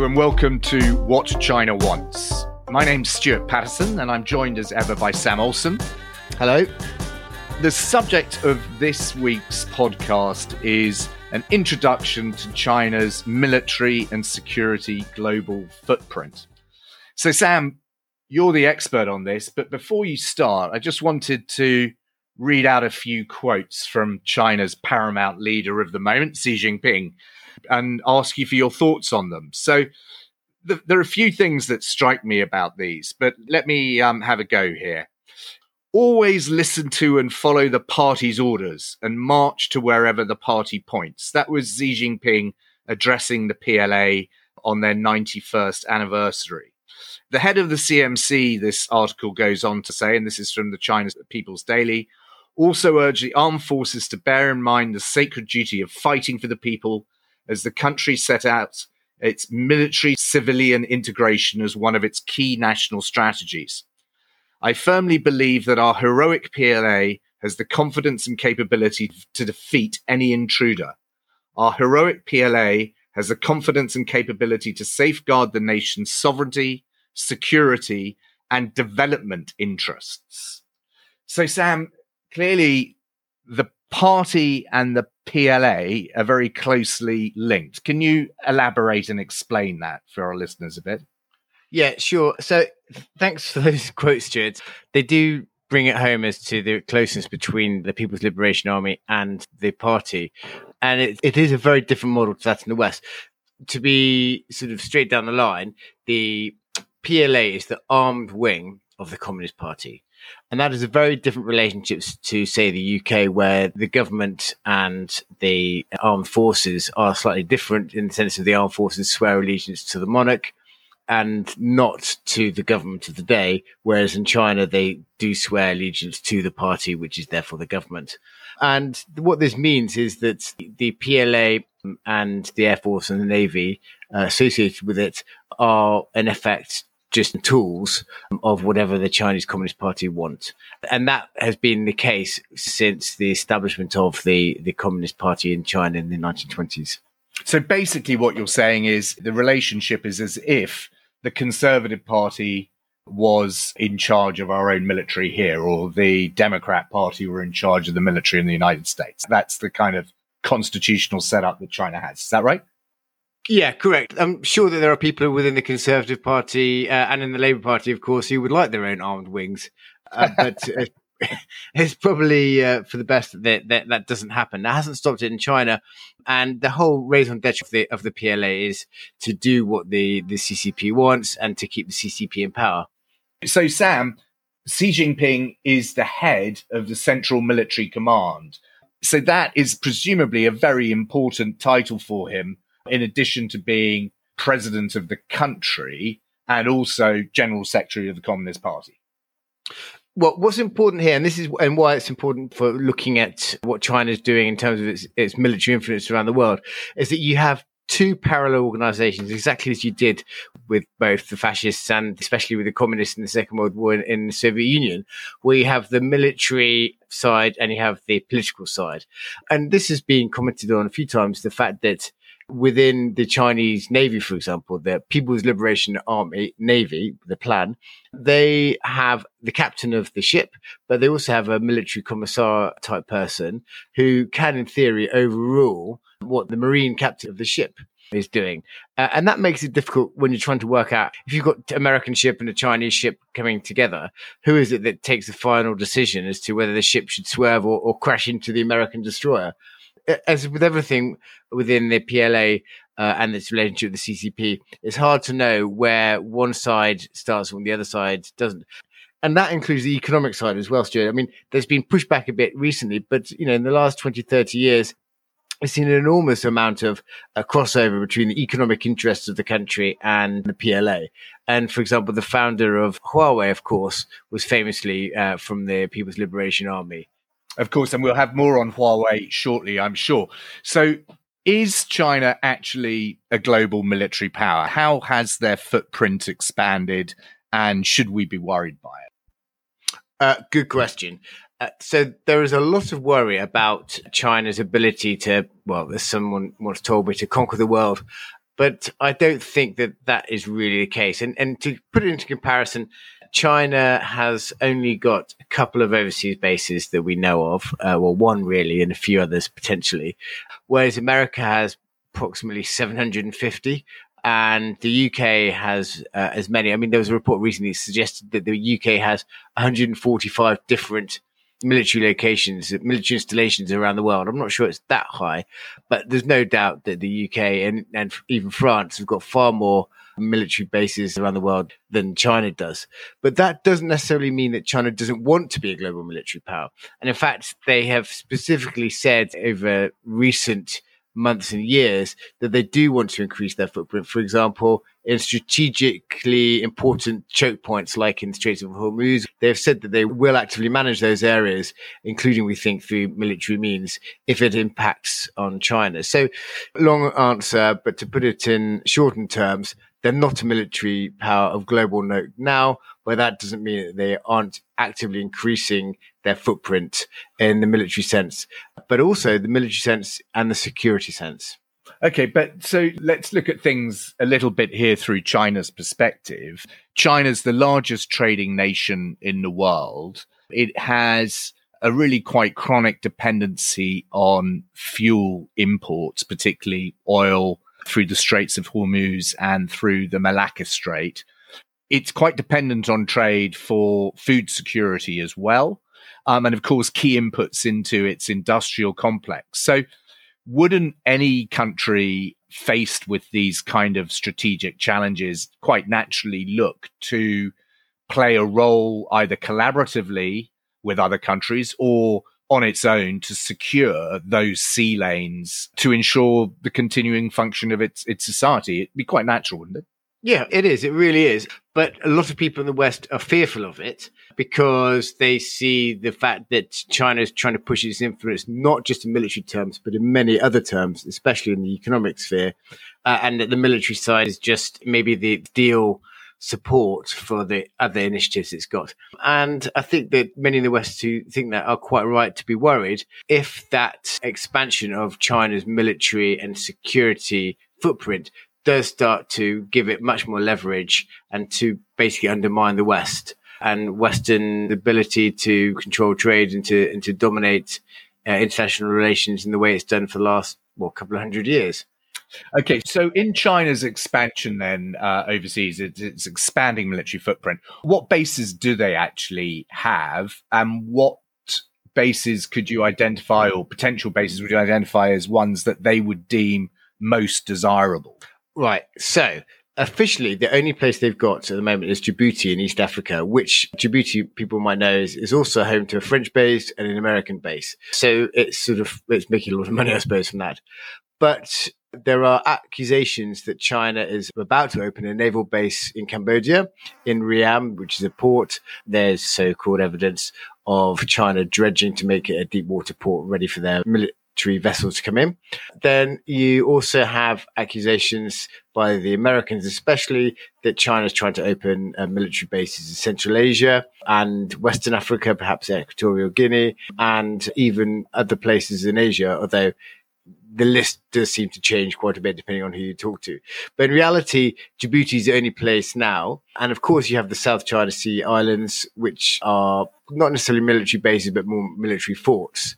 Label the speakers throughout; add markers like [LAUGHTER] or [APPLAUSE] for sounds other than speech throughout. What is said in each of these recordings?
Speaker 1: Hello and welcome to What China Wants. My name's Stewart Paterson and I'm joined as ever by Sam Olsen.
Speaker 2: Hello.
Speaker 1: The subject of this week's podcast is an introduction to China's military and security global footprint. So, Sam, you're the expert on this, but before you start, I just wanted to read out a few quotes from China's paramount leader of the moment, Xi Jinping, and ask you for your thoughts on them. So, th- there are a few things that strike me about these, but let me um, have a go here. Always listen to and follow the party's orders and march to wherever the party points. That was Xi Jinping addressing the PLA on their 91st anniversary. The head of the CMC, this article goes on to say, and this is from the China People's Daily, also urged the armed forces to bear in mind the sacred duty of fighting for the people as the country set out its military civilian integration as one of its key national strategies. I firmly believe that our heroic PLA has the confidence and capability to defeat any intruder. Our heroic PLA has the confidence and capability to safeguard the nation's sovereignty, security, and development interests. So, Sam, clearly the party and the PLA are very closely linked. Can you elaborate and explain that for our listeners a bit?
Speaker 2: Yeah, sure. So thanks for those [LAUGHS] quotes, Stewart. They do bring it home as to the closeness between the People's Liberation Army and the party. And it, it is a very different model to that in the West. To be sort of straight down the line, the PLA is the armed wing of the Communist Party. And that is a very different relationship to, say, the UK, where the government and the armed forces are slightly different in the sense of the armed forces swear allegiance to the monarch and not to the government of the day. Whereas in China, they do swear allegiance to the party, which is therefore the government. And what this means is that the PLA and the Air Force and the Navy uh, associated with it are, in effect, just tools of whatever the Chinese Communist Party want. And that has been the case since the establishment of the, the Communist Party in China in the 1920s.
Speaker 1: So basically, what you're saying is the relationship is as if the Conservative Party was in charge of our own military here, or the Democrat Party were in charge of the military in the United States. That's the kind of constitutional setup that China has. Is that right?
Speaker 2: Yeah, correct. I'm sure that there are people within the Conservative Party uh, and in the Labour Party, of course, who would like their own armed wings, uh, but [LAUGHS] uh, [LAUGHS] it's probably uh, for the best that, that that doesn't happen. That hasn't stopped it in China, and the whole raison d'être of the of the PLA is to do what the the CCP wants and to keep the CCP in power.
Speaker 1: So, Sam, Xi Jinping is the head of the Central Military Command. So that is presumably a very important title for him in addition to being president of the country and also general secretary of the Communist Party.
Speaker 2: Well, what's important here, and this is and why it's important for looking at what China is doing in terms of its, its military influence around the world, is that you have two parallel organizations, exactly as you did with both the fascists and especially with the communists in the Second World War in, in, the Soviet Union, where you have the military side and you have the political side. And this has been commented on a few times the fact that within the Chinese Navy, for example, the People's Liberation Army Navy, the PLAN, they have the captain of the ship, but they also have a military commissar type person who can, in theory, overrule what the Marine captain of the ship is doing. Uh, and that makes it difficult when you're trying to work out if you've got American ship and a Chinese ship coming together, who is it that takes the final decision as to whether the ship should swerve or, or crash into the American destroyer? As with everything within the PLA uh, and its relationship with the CCP, it's hard to know where one side starts and the other side doesn't. And that includes the economic side as well, Stewart. I mean, there's been pushback a bit recently, but you know, in the last 20, 30 years, we've seen an enormous amount of uh, crossover between the economic interests of the country and the PLA. And for example, the founder of Huawei, of course, was famously uh, from the People's Liberation Army.
Speaker 1: Of course, and we'll have more on Huawei shortly, I'm sure. So, is China actually a global military power? How has their footprint expanded, and should we be worried by it?
Speaker 2: Uh, good question. Uh, so there is a lot of worry about China's ability to, well, as someone once told me, to conquer the world But I don't think that that is really the case. And, and to put it into comparison, China has only got a couple of overseas bases that we know of, uh, well, one really, and a few others potentially, whereas America has approximately 750 and the UK has uh, as many. I mean, there was a report recently that suggested that the UK has 145 different military locations, military installations around the world. I'm not sure it's that high, but there's no doubt that the UK and, and even France have got far more military bases around the world than China does. But that doesn't necessarily mean that China doesn't want to be a global military power. And in fact, they have specifically said over recent months and years that they do want to increase their footprint. For example, in strategically important choke points like in the Straits of Hormuz, they have said that they will actively manage those areas, including, we think, through military means, if it impacts on China. So, long answer, but to put it in shortened terms, they're not a military power of global note now, but that doesn't mean that they aren't actively increasing their footprint in the military sense, but also the military sense and the security sense.
Speaker 1: Okay, but so let's look at things a little bit here through China's perspective. China's the largest trading nation in the world. It has a really quite chronic dependency on fuel imports, particularly oil through the Straits of Hormuz and through the Malacca Strait. It's quite dependent on trade for food security as well. Um, and of course, key inputs into its industrial complex. So, wouldn't any country faced with these kind of strategic challenges quite naturally look to play a role either collaboratively with other countries or on its own to secure those sea lanes to ensure the continuing function of its its society. It'd be quite natural, wouldn't it?
Speaker 2: Yeah, it is. It really is. But a lot of people in the West are fearful of it because they see the fact that China is trying to push its influence, not just in military terms, but in many other terms, especially in the economic sphere. Uh, and that the military side is just maybe the deal support for the other initiatives it's got. And I think that many in the West who think that are quite right to be worried if that expansion of China's military and security footprint does start to give it much more leverage and to basically undermine the West and Western ability to control trade and to, and to dominate uh, international relations in the way it's done for the last, well, couple of hundred years.
Speaker 1: Okay, so in China's expansion then uh, overseas, it's, it's, expanding military footprint. What bases do they actually have, and what bases could you identify, or potential bases would you identify as ones that they would deem most desirable?
Speaker 2: Right. So officially, the only place they've got at the moment is Djibouti in East Africa, which Djibouti people might know is, is also home to a French base and an American base. So it's sort of it's making a lot of money, I suppose, from that. But there are accusations that China is about to open a naval base in Cambodia, in Ream, which is a port. There's so-called evidence of China dredging to make it a deep water port ready for their military vessels to come in. Then you also have accusations by the Americans, especially that China is trying to open uh, military bases in Central Asia and Western Africa, perhaps Equatorial Guinea, and even other places in Asia, although the list does seem to change quite a bit depending on who you talk to. But in reality, Djibouti is the only place now. And of course, you have the South China Sea islands, which are not necessarily military bases, but more military forts.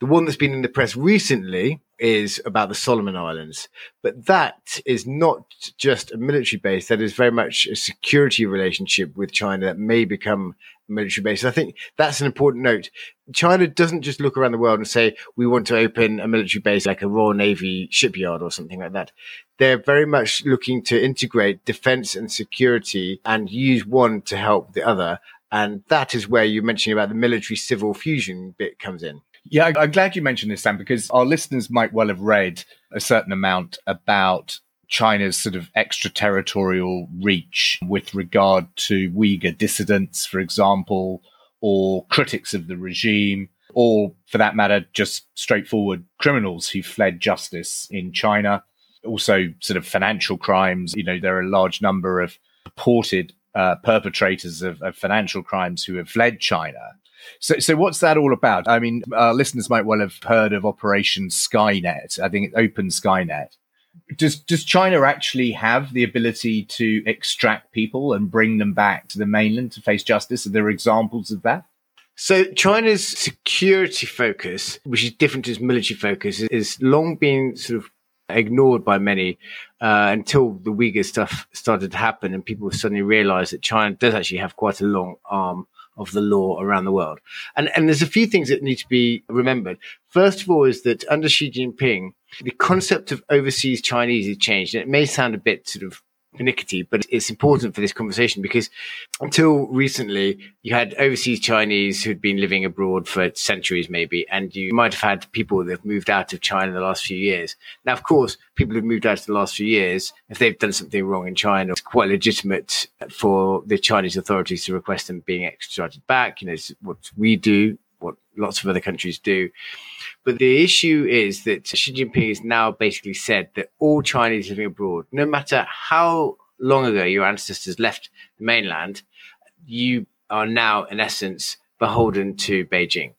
Speaker 2: The one that's been in the press recently is about the Solomon Islands, but that is not just a military base. That is very much a security relationship with China that may become military base. I think that's an important note. China doesn't just look around the world and say, we want to open a military base like a Royal Navy shipyard or something like that. They're very much looking to integrate defense and security and use one to help the other. And that is where you're mentioning about the military civil fusion bit comes in.
Speaker 1: Yeah, I'm glad you mentioned this, Sam, because our listeners might well have read a certain amount about China's sort of extraterritorial reach with regard to Uyghur dissidents, for example, or critics of the regime, or for that matter, just straightforward criminals who fled justice in China. Also, sort of financial crimes. You know, there are a large number of purported uh, perpetrators of, of financial crimes who have fled China. So, so what's that all about? I mean, listeners might well have heard of Operation Skynet. I think it's Open Skynet. Does does China actually have the ability to extract people and bring them back to the mainland to face justice? Are there examples of that?
Speaker 2: So China's security focus, which is different to its military focus, is long been sort of ignored by many uh, until the Uyghur stuff started to happen and people suddenly realized that China does actually have quite a long arm of the law around the world. And, and there's a few things that need to be remembered. First of all, is that under Xi Jinping, the concept of overseas Chinese has changed. And it may sound a bit sort of pernickety, but it's important for this conversation because until recently, you had overseas Chinese who'd been living abroad for centuries, maybe, and you might have had people that have moved out of China in the last few years. Now, of course, people who've moved out in the last few years, if they've done something wrong in China, it's quite legitimate for the Chinese authorities to request them being extradited back. You know, it's what we do, what lots of other countries do. But the issue is that Xi Jinping has now basically said that all Chinese living abroad, no matter how long ago your ancestors left the mainland, you are now, in essence, beholden to Beijing.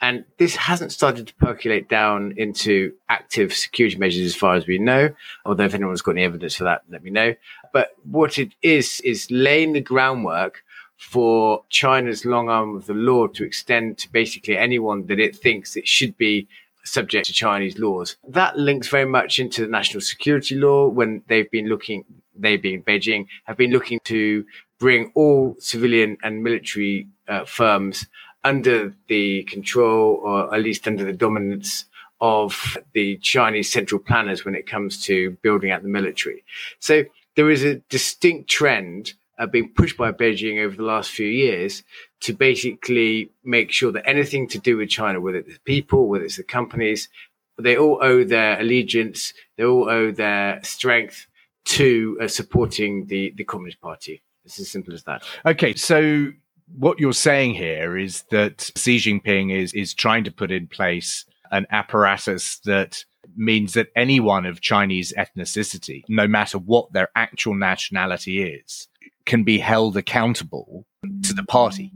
Speaker 2: And this hasn't started to percolate down into active security measures as far as we know. Although if anyone's got any evidence for that, let me know. But what it is, is laying the groundwork for China's long arm of the law to extend to basically anyone that it thinks it should be subject to Chinese laws. That links very much into the national security law when they've been looking, they being Beijing, have been looking to bring all civilian and military uh, firms under the control or at least under the dominance of the Chinese central planners when it comes to building out the military. So there is a distinct trend uh, being pushed by Beijing over the last few years to basically make sure that anything to do with China, whether it's the people, whether it's the companies, they all owe their allegiance, they all owe their strength to uh, supporting the, the Communist Party. It's as simple as that.
Speaker 1: Okay, so what you're saying here is that Xi Jinping is is trying to put in place an apparatus that means that anyone of Chinese ethnicity, no matter what their actual nationality is, can be held accountable to the party.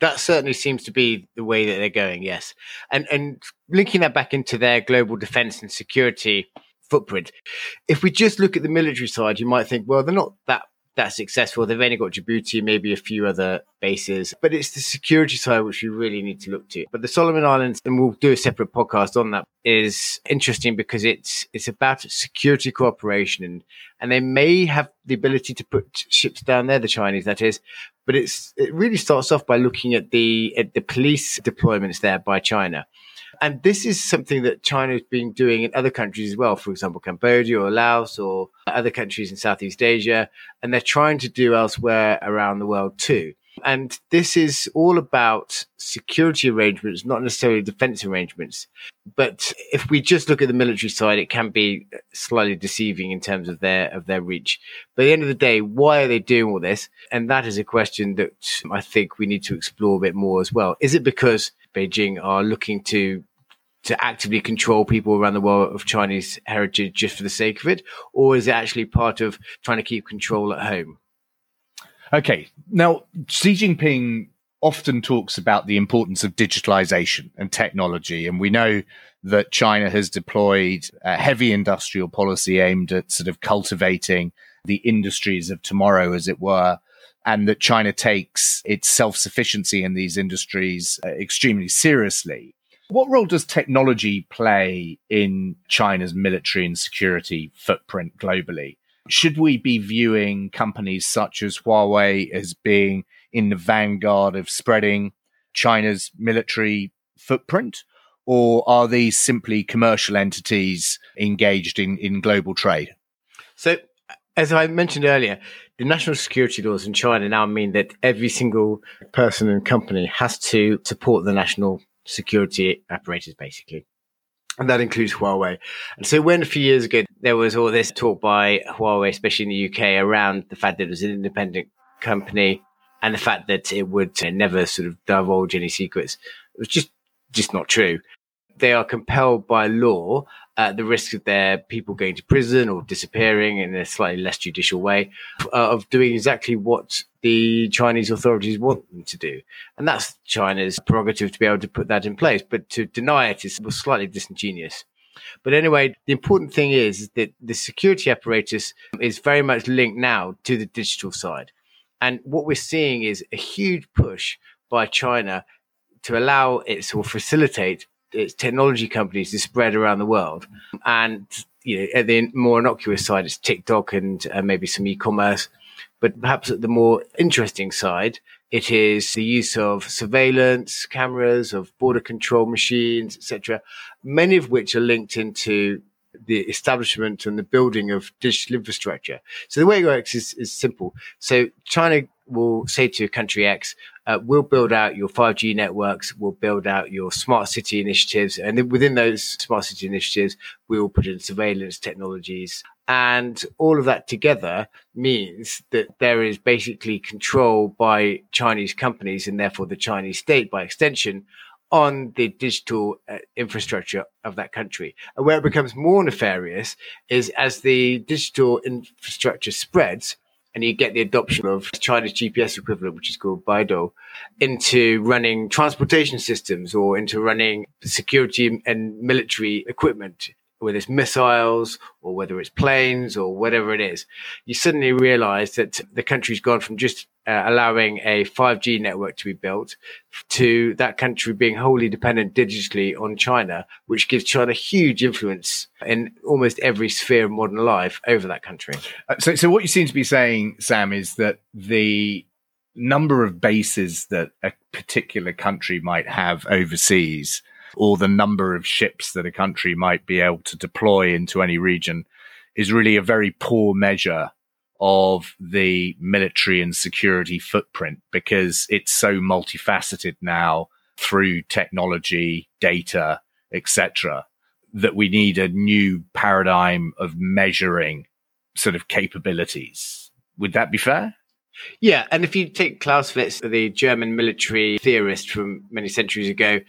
Speaker 2: That certainly seems to be the way that they're going, yes. And and linking that back into their global defense and security footprint, if we just look at the military side, you might think, well, they're not that that successful. They've only got Djibouti, maybe a few other bases, but it's the security side which we really need to look to. But the Solomon Islands, and we'll do a separate podcast on that, is interesting because it's it's about security cooperation, and and they may have the ability to put ships down there, the Chinese that is, but it's it really starts off by looking at the at the police deployments there by China. And this is something that China has been doing in other countries as well, for example, Cambodia or Laos or other countries in Southeast Asia. And they're trying to do elsewhere around the world too. And this is all about security arrangements, not necessarily defense arrangements. But if we just look at the military side, it can be slightly deceiving in terms of their of their reach. But at the end of the day, why are they doing all this? And that is a question that I think we need to explore a bit more as well. Is it because Beijing are looking to to actively control people around the world of Chinese heritage just for the sake of it, or is it actually part of trying to keep control at home?
Speaker 1: Okay, now Xi Jinping often talks about the importance of digitalization and technology, and we know that China has deployed a heavy industrial policy aimed at sort of cultivating the industries of tomorrow, as it were and that China takes its self sufficiency in these industries uh, extremely seriously. What role does technology play in China's military and security footprint globally? Should we be viewing companies such as Huawei as being in the vanguard of spreading China's military footprint? Or are these simply commercial entities engaged in, in global trade?
Speaker 2: So, as I mentioned earlier, the national security laws in China now mean that every single person and company has to support the national security apparatus, basically. And that includes Huawei. And so when a few years ago there was all this talk by Huawei, especially in the UK, around the fact that it was an independent company and the fact that it would uh, never sort of divulge any secrets, it was just just not true. They are compelled by law the risk of their people going to prison or disappearing in a slightly less judicial way, uh, of doing exactly what the Chinese authorities want them to do. And that's China's prerogative to be able to put that in place. But to deny it is slightly disingenuous. But anyway, the important thing is that the security apparatus is very much linked now to the digital side. And what we're seeing is a huge push by China to allow it or facilitate its technology companies to spread around the world. And you know, at the more innocuous side, it's TikTok and uh, maybe some e-commerce. But perhaps at the more interesting side, it is the use of surveillance cameras, of border control machines, etc., many of which are linked into the establishment and the building of digital infrastructure. So the way it works is, is simple. So China will say to country X, uh, we'll build out your 5G networks, we'll build out your smart city initiatives, and within those smart city initiatives, we'll put in surveillance technologies. And all of that together means that there is basically control by Chinese companies and therefore the Chinese state by extension on the digital uh, infrastructure of that country. And where it becomes more nefarious is as the digital infrastructure spreads, and you get the adoption of China's GPS equivalent, which is called Beidou, into running transportation systems or into running security and military equipment whether it's missiles or whether it's planes or whatever it is, you suddenly realize that the country's gone from just uh, allowing a 5G network to be built to that country being wholly dependent digitally on China, which gives China huge influence in almost every sphere of modern life over that country.
Speaker 1: Uh, so, so what you seem to be saying, Sam, is that the number of bases that a particular country might have overseas or the number of ships that a country might be able to deploy into any region is really a very poor measure of the military and security footprint because it's so multifaceted now through technology, data, etc., that we need a new paradigm of measuring sort of capabilities. Would that be fair?
Speaker 2: Yeah, and if you take Clausewitz, the German military theorist from many centuries ago,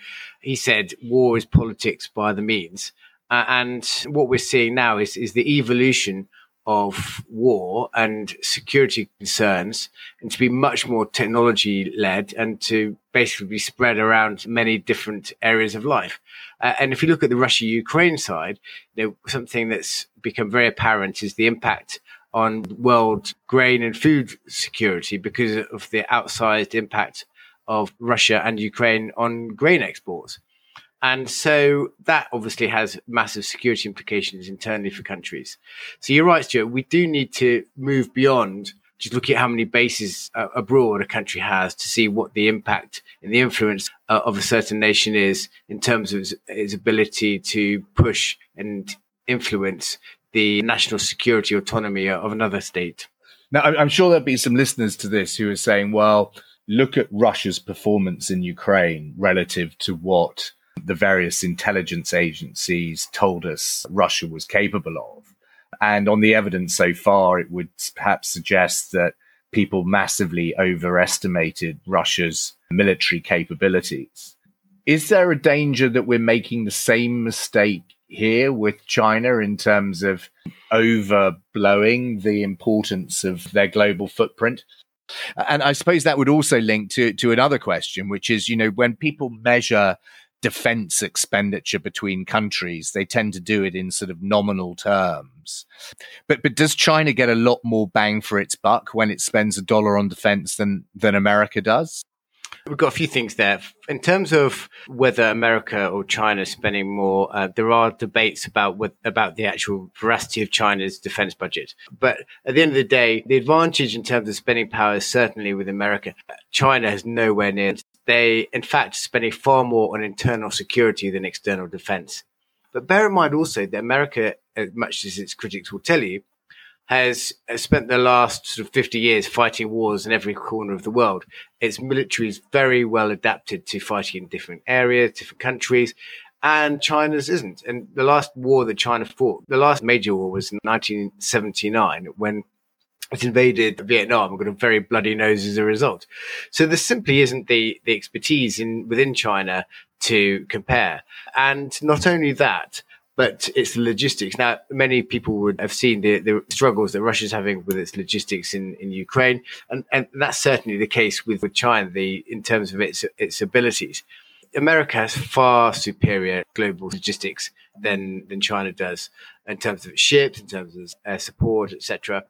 Speaker 2: he said war is politics by the means. Uh, and what we're seeing now is, is the evolution of war and security concerns and to be much more technology led and to basically be spread around many different areas of life. Uh, and if you look at the Russia Ukraine side, you know, something that's become very apparent is the impact on world grain and food security because of the outsized impact of Russia and Ukraine on grain exports. And so that obviously has massive security implications internally for countries. So you're right, Stewart. We do need to move beyond just looking at how many bases uh, abroad a country has to see what the impact and the influence uh, of a certain nation is in terms of its, its ability to push and influence the national security autonomy of another state.
Speaker 1: Now, I'm sure there'll be some listeners to this who are saying, well, look at Russia's performance in Ukraine relative to what the various intelligence agencies told us Russia was capable of. And on the evidence so far, it would perhaps suggest that people massively overestimated Russia's military capabilities. Is there a danger that we're making the same mistake here with China in terms of overblowing the importance of their global footprint. And I suppose that would also link to, to another question, which is, you know, when people measure defense expenditure between countries, they tend to do it in sort of nominal terms. But but does China get a lot more bang for its buck when it spends a dollar on defense than than America does?
Speaker 2: We've got a few things there. In terms of whether America or China is spending more, uh, there are debates about what, about the actual veracity of China's defense budget. But at the end of the day, the advantage in terms of spending power is certainly with America. China has nowhere near. They, in fact, spending far more on internal security than external defense. But bear in mind also that America, as much as its critics will tell you, has spent the last sort of 50 years fighting wars in every corner of the world. Its military is very well adapted to fighting in different areas, different countries, and China's isn't. And the last war that China fought, the last major war was in 1979 when it invaded Vietnam and got a very bloody nose as a result. So there simply isn't the, the expertise in within China to compare. And not only that, but it's the logistics. Now, many people would have seen the, the struggles that Russia's having with its logistics in, in Ukraine, and, and that's certainly the case with, with China the, in terms of its its abilities. America has far superior global logistics than than China does in terms of its ships, in terms of air support, etc.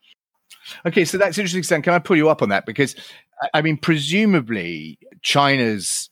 Speaker 1: Okay, so that's interesting. Sam, can I pull you up on that? Because I mean, presumably China's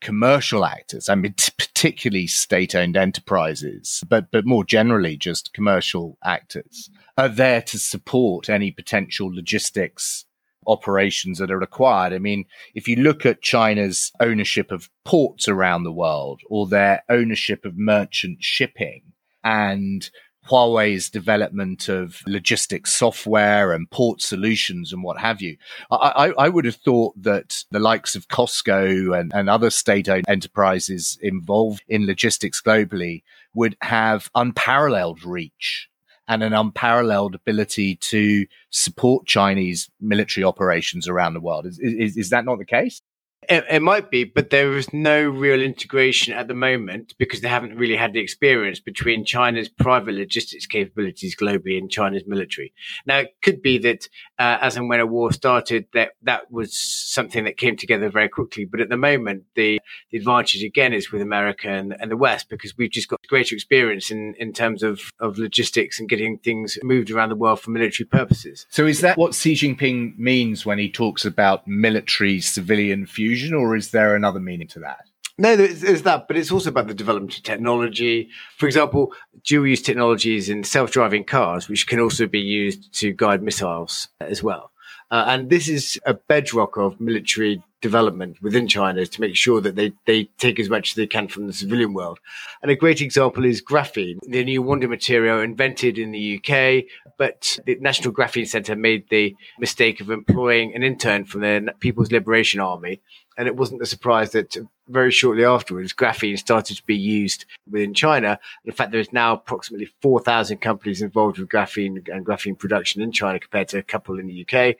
Speaker 1: commercial actors, I mean, particularly state-owned enterprises, but but more generally, just commercial actors, are there to support any potential logistics operations that are required. I mean, if you look at China's ownership of ports around the world or their ownership of merchant shipping and Huawei's development of logistics software and port solutions and what have you. I, I, would have thought that the likes of COSCO and, and other state owned enterprises involved in logistics globally would have unparalleled reach and an unparalleled ability to support Chinese military operations around the world. Is, is, is that not the case?
Speaker 2: It, it, might be, but there is no real integration at the moment because they haven't really had the experience between China's private logistics capabilities globally and China's military. Now, it could be that uh, as and when a war started, that that was something that came together very quickly. But at the moment, the, the advantage again is with America and, and the West because we've just got greater experience in, in terms of, of logistics and getting things moved around the world for military purposes.
Speaker 1: So, is that what Xi Jinping means when he talks about military civilian fusion? Or is there another meaning to that?
Speaker 2: No, there's, that, but it's also about the development of technology. For example, dual use technologies in self driving cars, which can also be used to guide missiles as well. Uh, and this is a bedrock of military development within China to make sure that they, they take as much as they can from the civilian world. And a great example is graphene, the new wonder material invented in the UK, but the National Graphene Center made the mistake of employing an intern from the People's Liberation Army and it wasn't a surprise that very shortly afterwards, graphene started to be used within China. In fact, there is now approximately 4,000 companies involved with graphene and graphene production in China compared to a couple in the UK.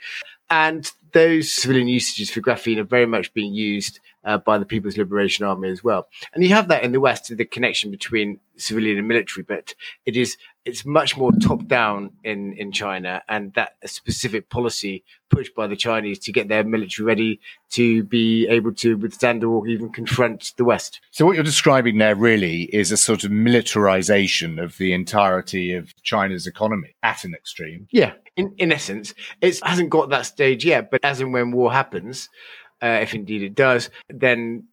Speaker 2: And those civilian usages for graphene are very much being used uh, by the People's Liberation Army as well. And you have that in the West, the connection between civilian and military, but it is it's much more top down in in China, and that specific policy pushed by the Chinese to get their military ready to be able to withstand or even confront the West.
Speaker 1: So what you're describing there really is a sort of militarization of the entirety of China's economy at an extreme.
Speaker 2: Yeah, in in essence, it hasn't got that stage yet, but as and when war happens, uh, if indeed it does, then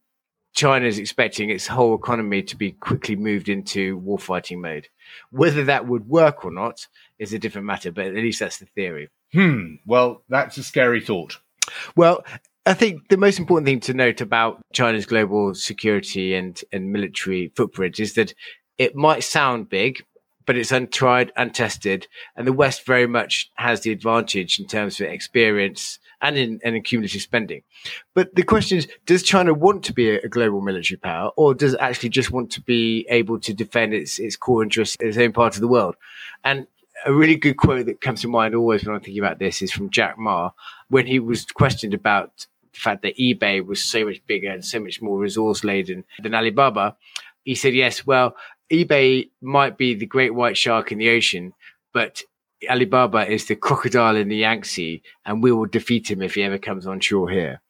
Speaker 2: China is expecting its whole economy to be quickly moved into warfighting mode. Whether that would work or not is a different matter, but at least that's the theory.
Speaker 1: Hmm. Well, that's a scary thought.
Speaker 2: Well, I think the most important thing to note about China's global security and, and military footprint is that it might sound big, but it's untried, untested, and the West very much has the advantage in terms of experience and in, and in cumulative spending. But the question is, does China want to be a, global military power or does it actually just want to be able to defend its, its core interests in its own part of the world? And a really good quote that comes to mind always when I'm thinking about this is from Jack Ma when he was questioned about the fact that eBay was so much bigger and so much more resource laden than Alibaba. He said, yes, well, eBay might be the great white shark in the ocean, but Alibaba is the crocodile in the Yangtze, and we will defeat him if he ever comes on shore here.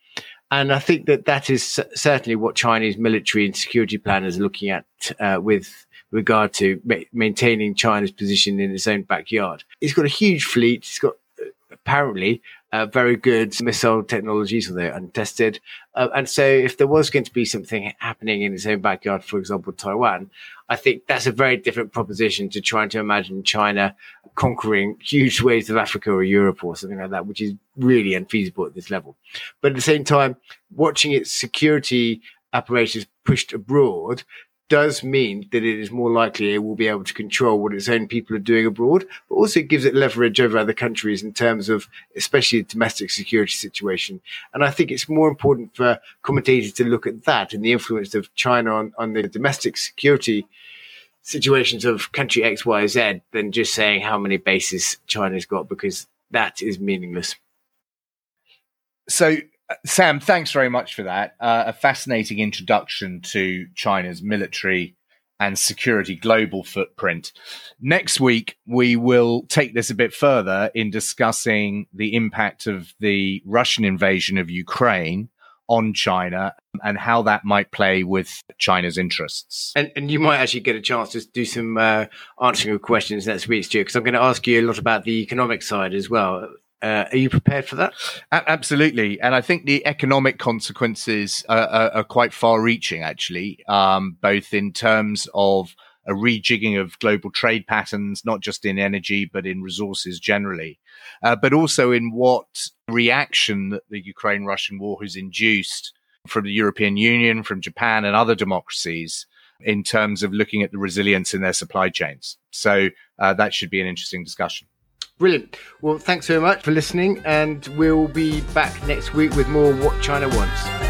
Speaker 2: And I think that that is certainly what Chinese military and security planners are looking at uh, with regard to ma- maintaining China's position in its own backyard. It's got a huge fleet. It's got uh, apparently uh, very good missile technologies, although untested. Uh, and so, if there was going to be something happening in its own backyard, for example, Taiwan, I think that's a very different proposition to trying to imagine China conquering huge swathes of Africa or Europe or something like that, which is really unfeasible at this level. But at the same time, watching its security apparatus pushed abroad does mean that it is more likely it will be able to control what its own people are doing abroad, but also gives it leverage over other countries in terms of especially the domestic security situation. And I think it's more important for commentators to look at that and the influence of China on, on the domestic security situations of country X, Y, Z than just saying how many bases China's got because that is meaningless.
Speaker 1: So Sam, thanks very much for that. Uh, a fascinating introduction to China's military and security global footprint. Next week, we will take this a bit further in discussing the impact of the Russian invasion of Ukraine on China and how that might play with China's interests.
Speaker 2: And, and you might actually get a chance to do some uh, answering of questions next week, Stewart, because I'm going to ask you a lot about the economic side as well. Uh, are you prepared for that?
Speaker 1: A- absolutely, and I think the economic consequences are, are, are quite far-reaching, actually, um, both in terms of a rejigging of global trade patterns, not just in energy, but in resources generally, uh, but also in what reaction that the Ukraine Russian war has induced from the European Union, from Japan, and other democracies in terms of looking at the resilience in their supply chains. So uh, that should be an interesting discussion.
Speaker 2: Brilliant. Well, thanks very much for listening, and we'll be back next week with more What China Wants.